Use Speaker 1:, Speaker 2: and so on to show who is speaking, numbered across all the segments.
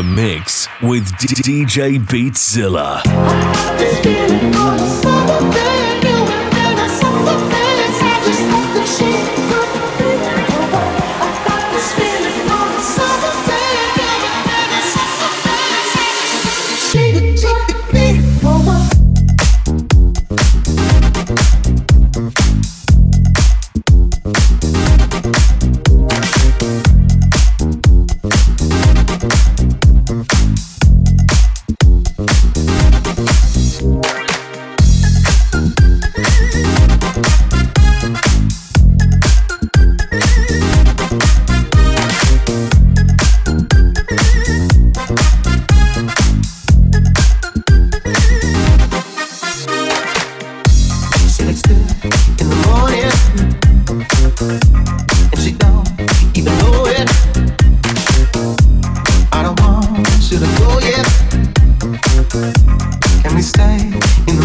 Speaker 1: the mix with DJ Beatzilla.
Speaker 2: should I go yet? Can we stay in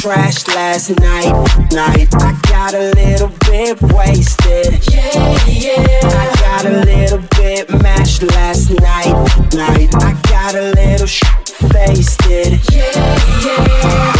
Speaker 2: trash last night, night. I got a little bit wasted. Yeah, yeah. I
Speaker 3: got a little bit mashed last night, night. I got a little sh- faced it. Yeah, yeah.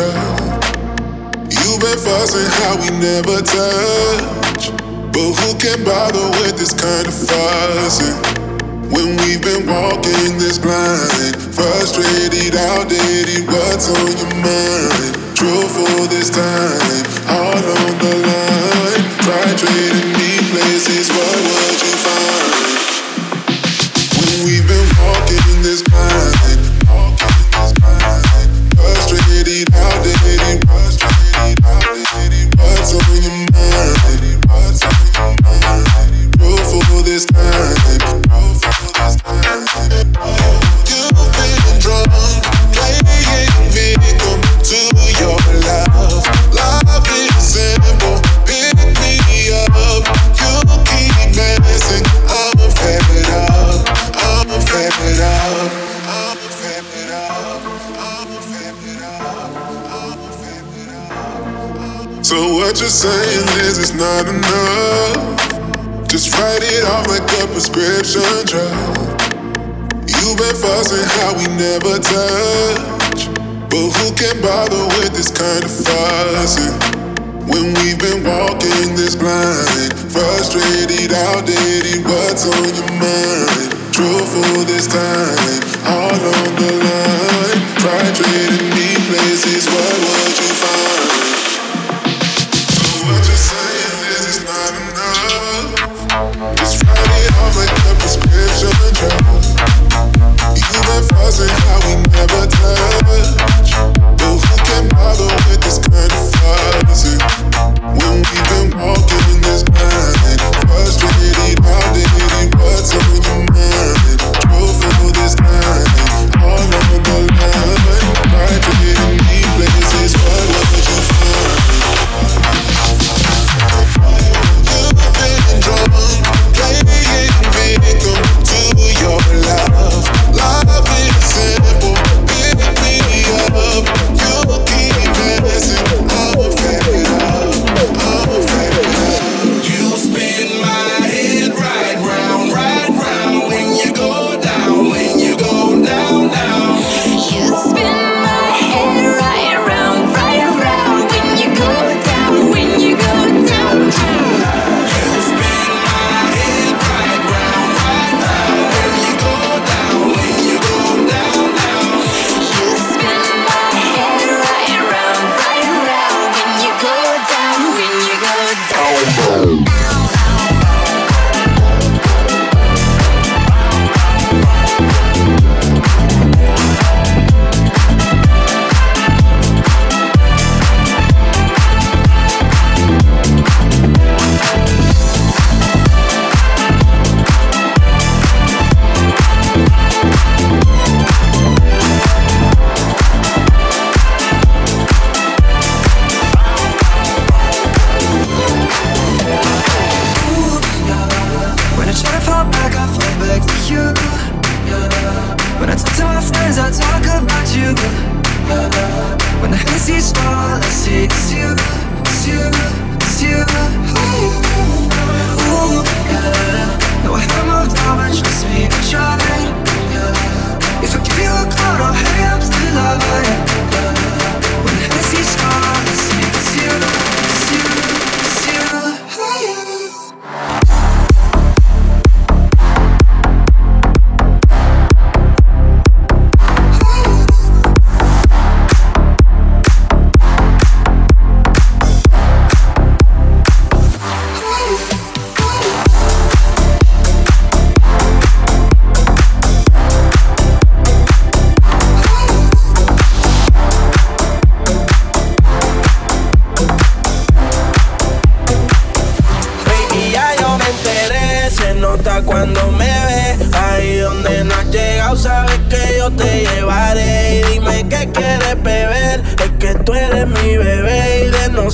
Speaker 3: You've been fussing how we never touch. But who can bother with this kind of fussing? When we've been walking this blind, frustrated, outdated, what's on your mind? True for this time. saying this is not enough. Just write it off like a prescription drug. You've been fussing how we never touch. But who can bother with this kind of fussing? When we've been walking this blind, frustrated, outdated, what's on your mind? True for this time, all on the line. Try trading me places, what would you find? When we've been walking in this blind, frustrated, outdated, what's on your mind?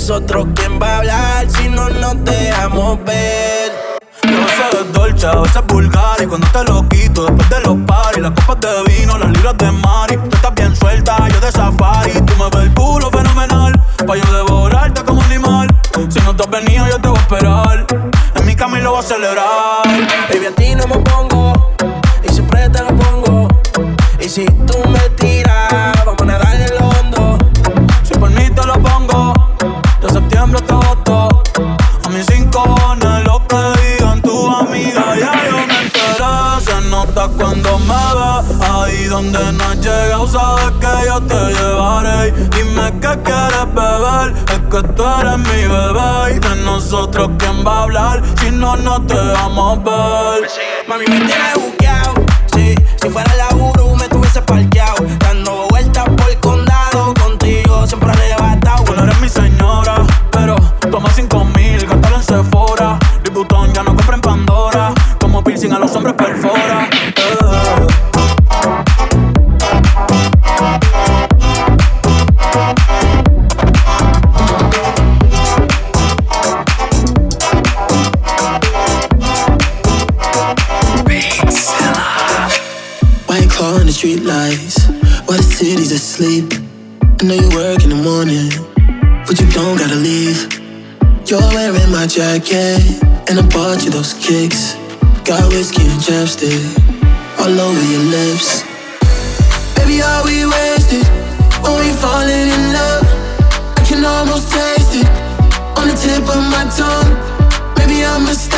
Speaker 4: Nosotros, ¿quién va a hablar si no nos dejamos ver?
Speaker 5: Yo sé de dolce, a veces vulgar Y cuando te lo quito, después de los paris Las copas de vino, las libras de mari Tú estás bien suelta, yo de safari Tú me ves el culo fenomenal Pa' yo devorarte como animal Si no te has venido, yo te voy a esperar En mi cama y lo voy a celebrar
Speaker 4: Baby, a ti no me pongo y siempre te lo pongo. Y si
Speaker 5: Ahí donde no has llegado Sabes que yo te llevaré Dime qué quieres beber Es que tú eres mi bebé Y de nosotros quién va a hablar Si no, no te vamos a ver
Speaker 4: Mami, me tienes buqueado. Sí, si fuera la guru, me tuviese parqueado.
Speaker 6: My and I bought you those kicks. Got whiskey and chapstick all over your lips. Baby, are we wasted? When we falling in love, I can almost taste it on the tip of my tongue. Maybe I'm mistaken.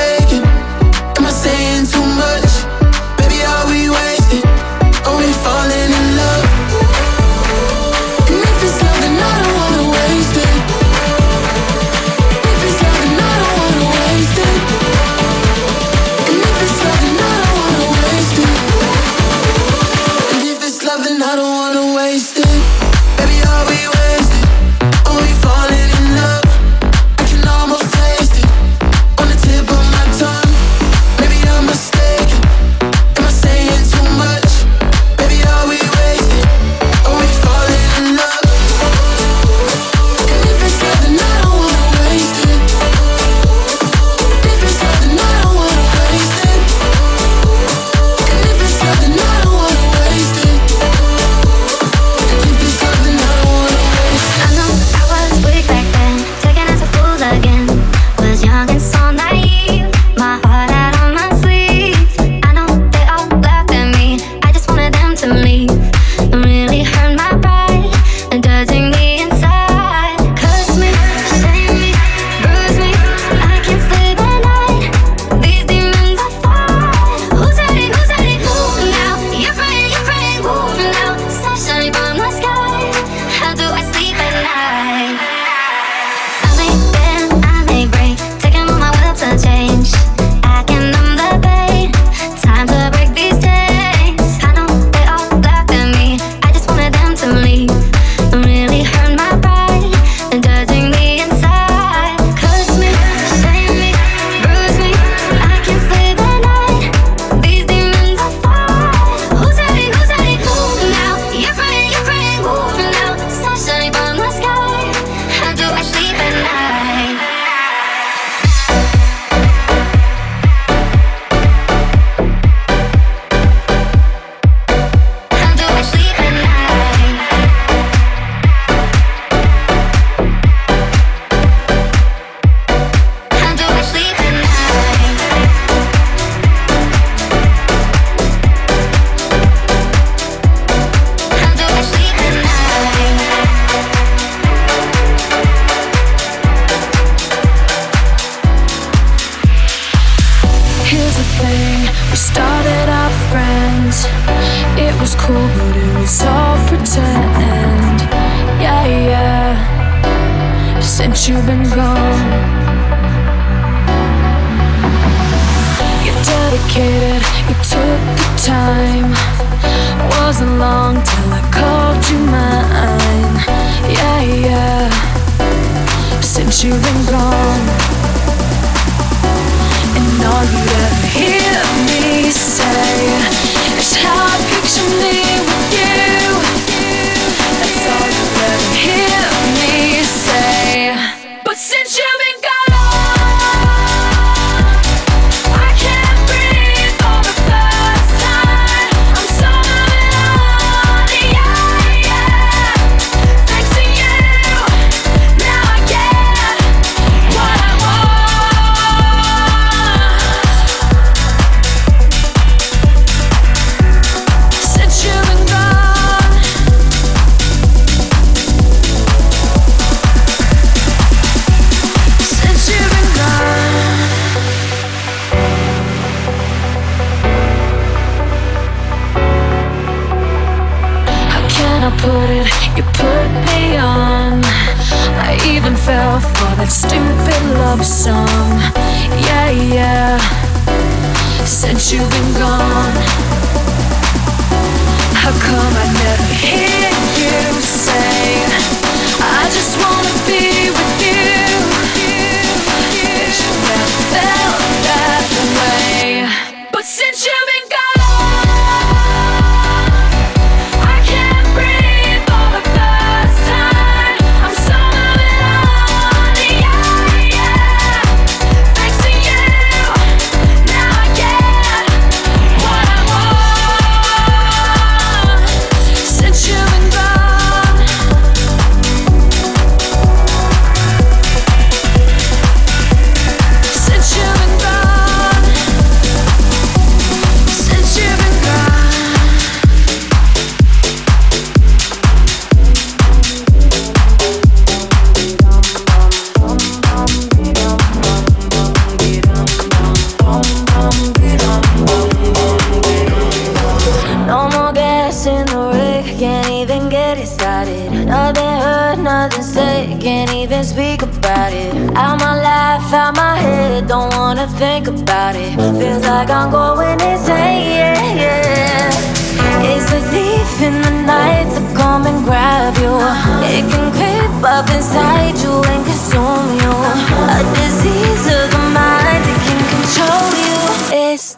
Speaker 7: me encanta.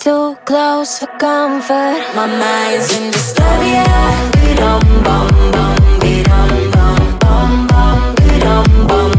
Speaker 7: too close for comfort. My mind's in disturbia. Be dum bum bum, be dum bum bum bum, be dum bum.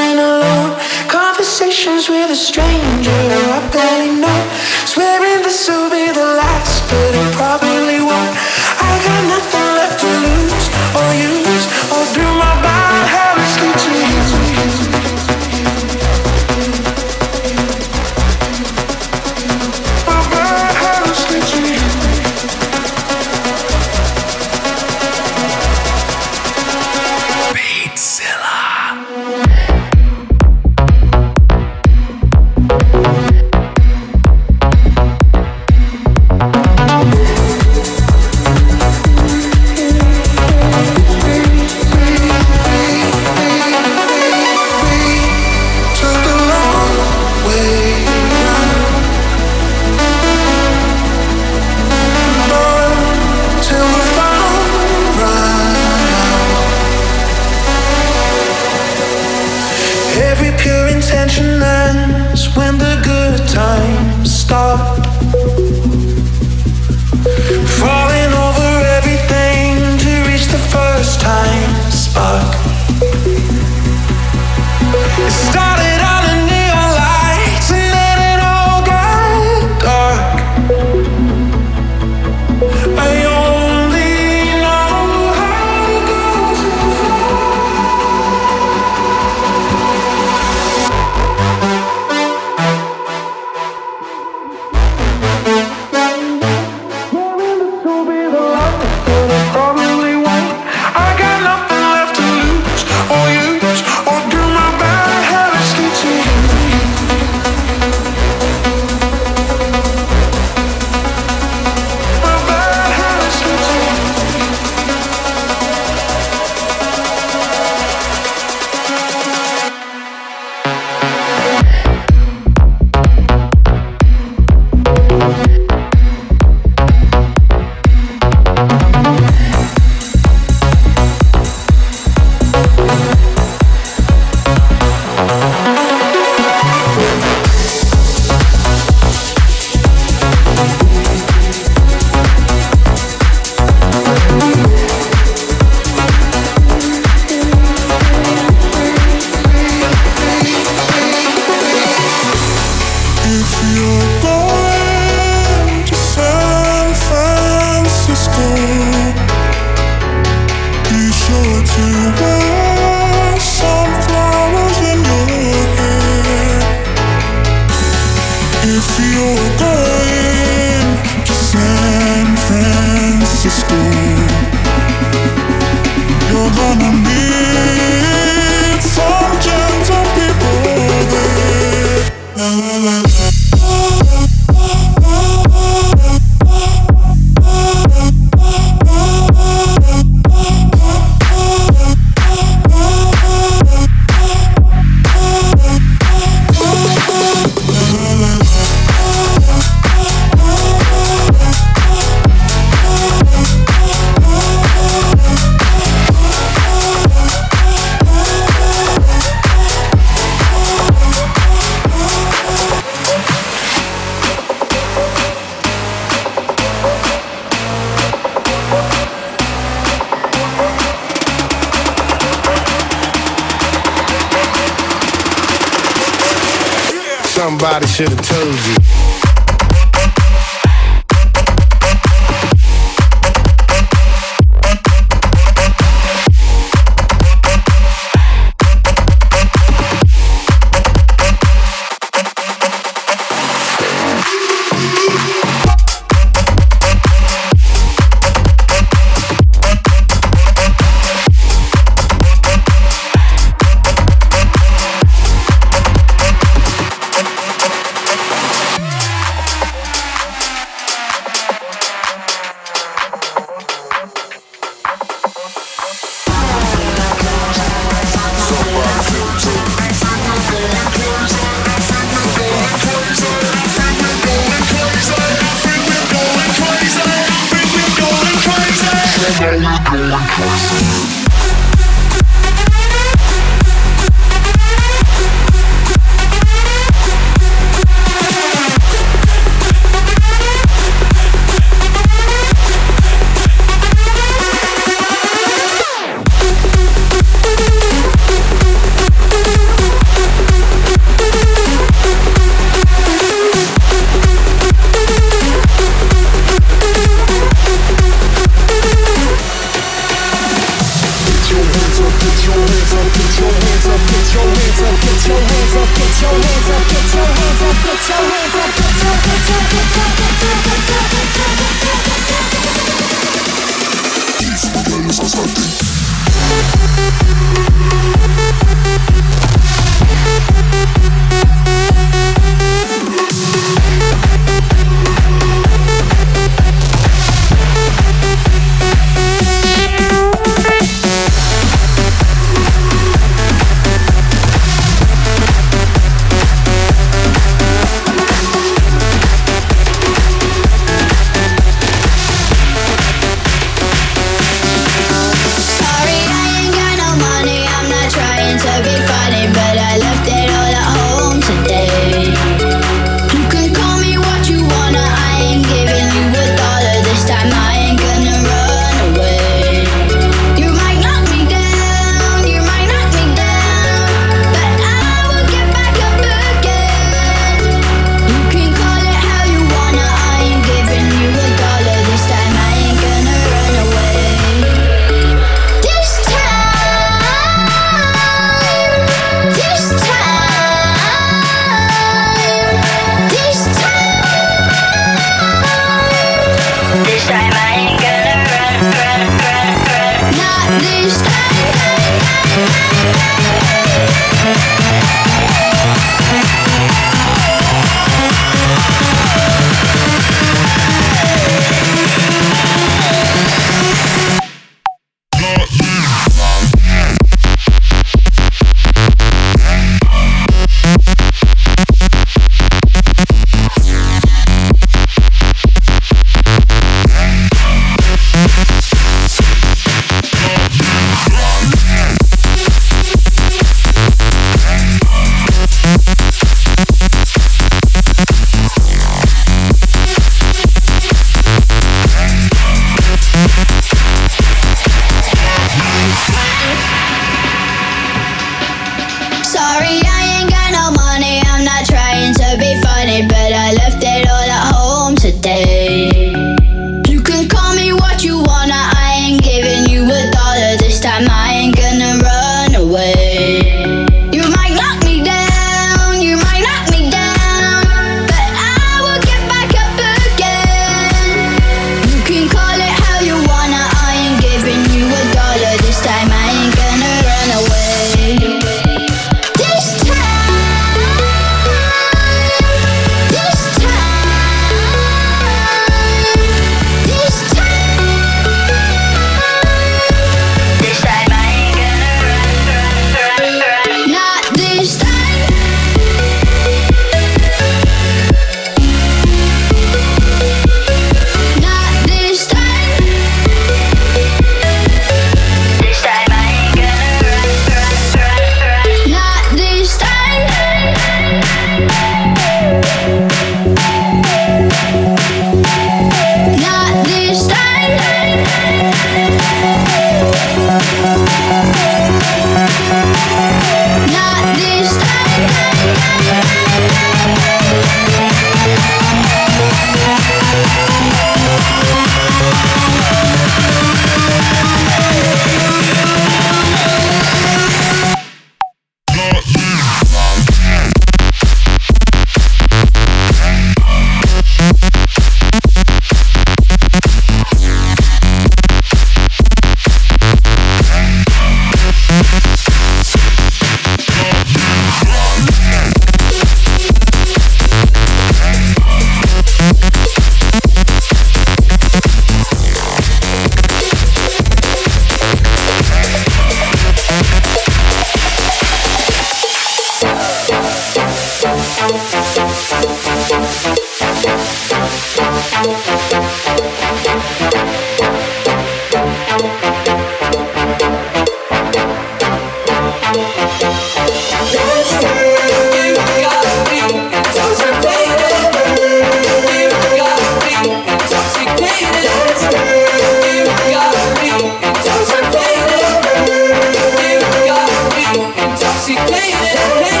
Speaker 4: baby.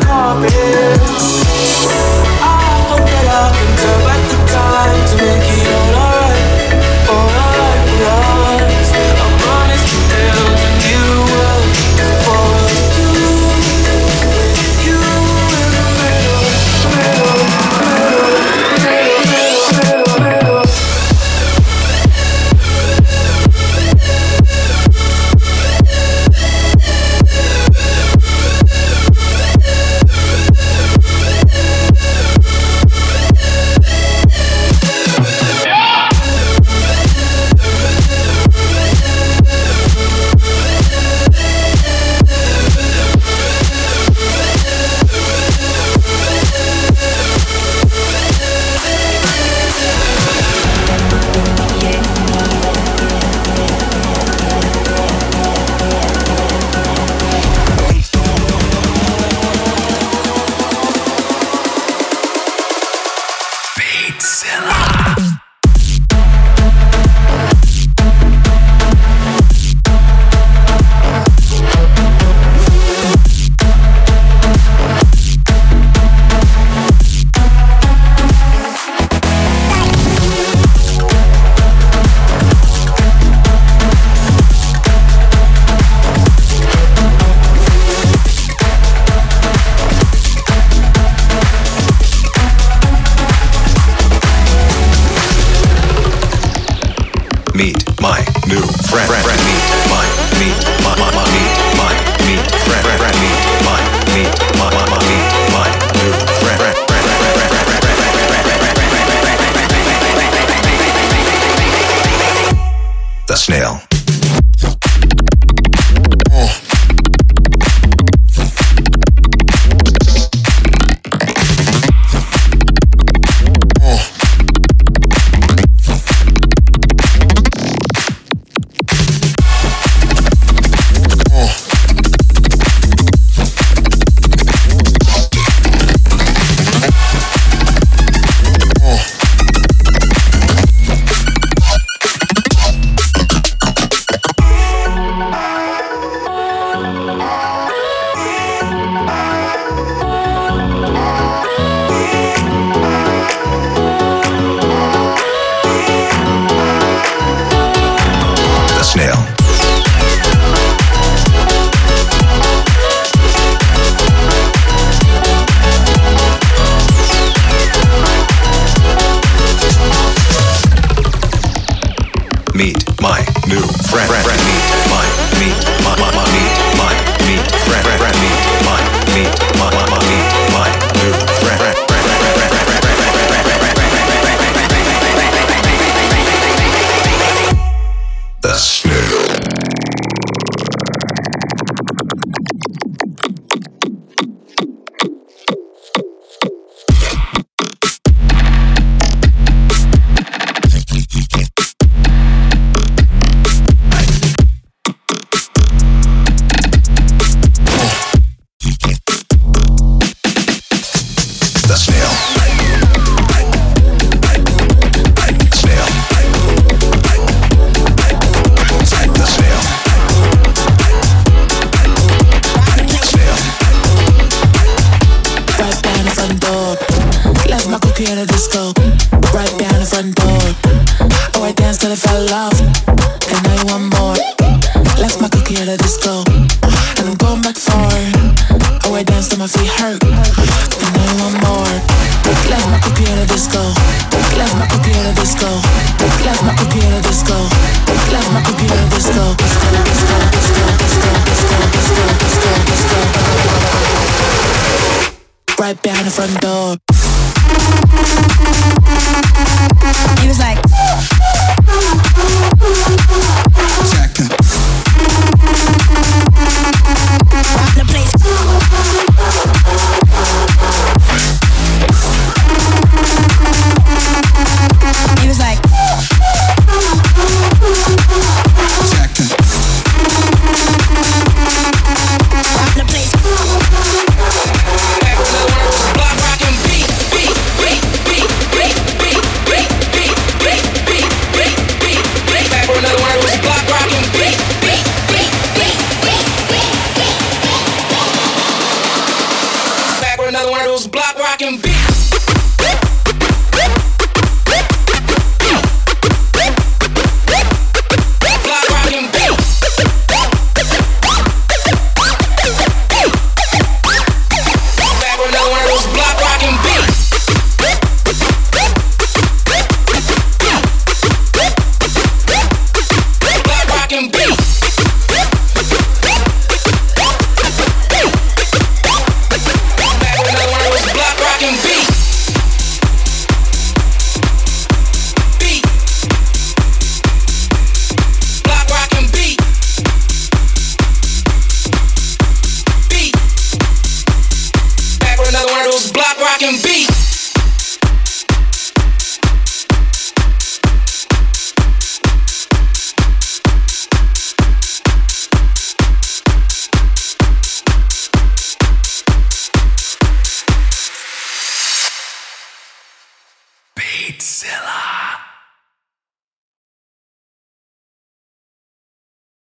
Speaker 4: carpet. I hope that I can turn back the time to make it.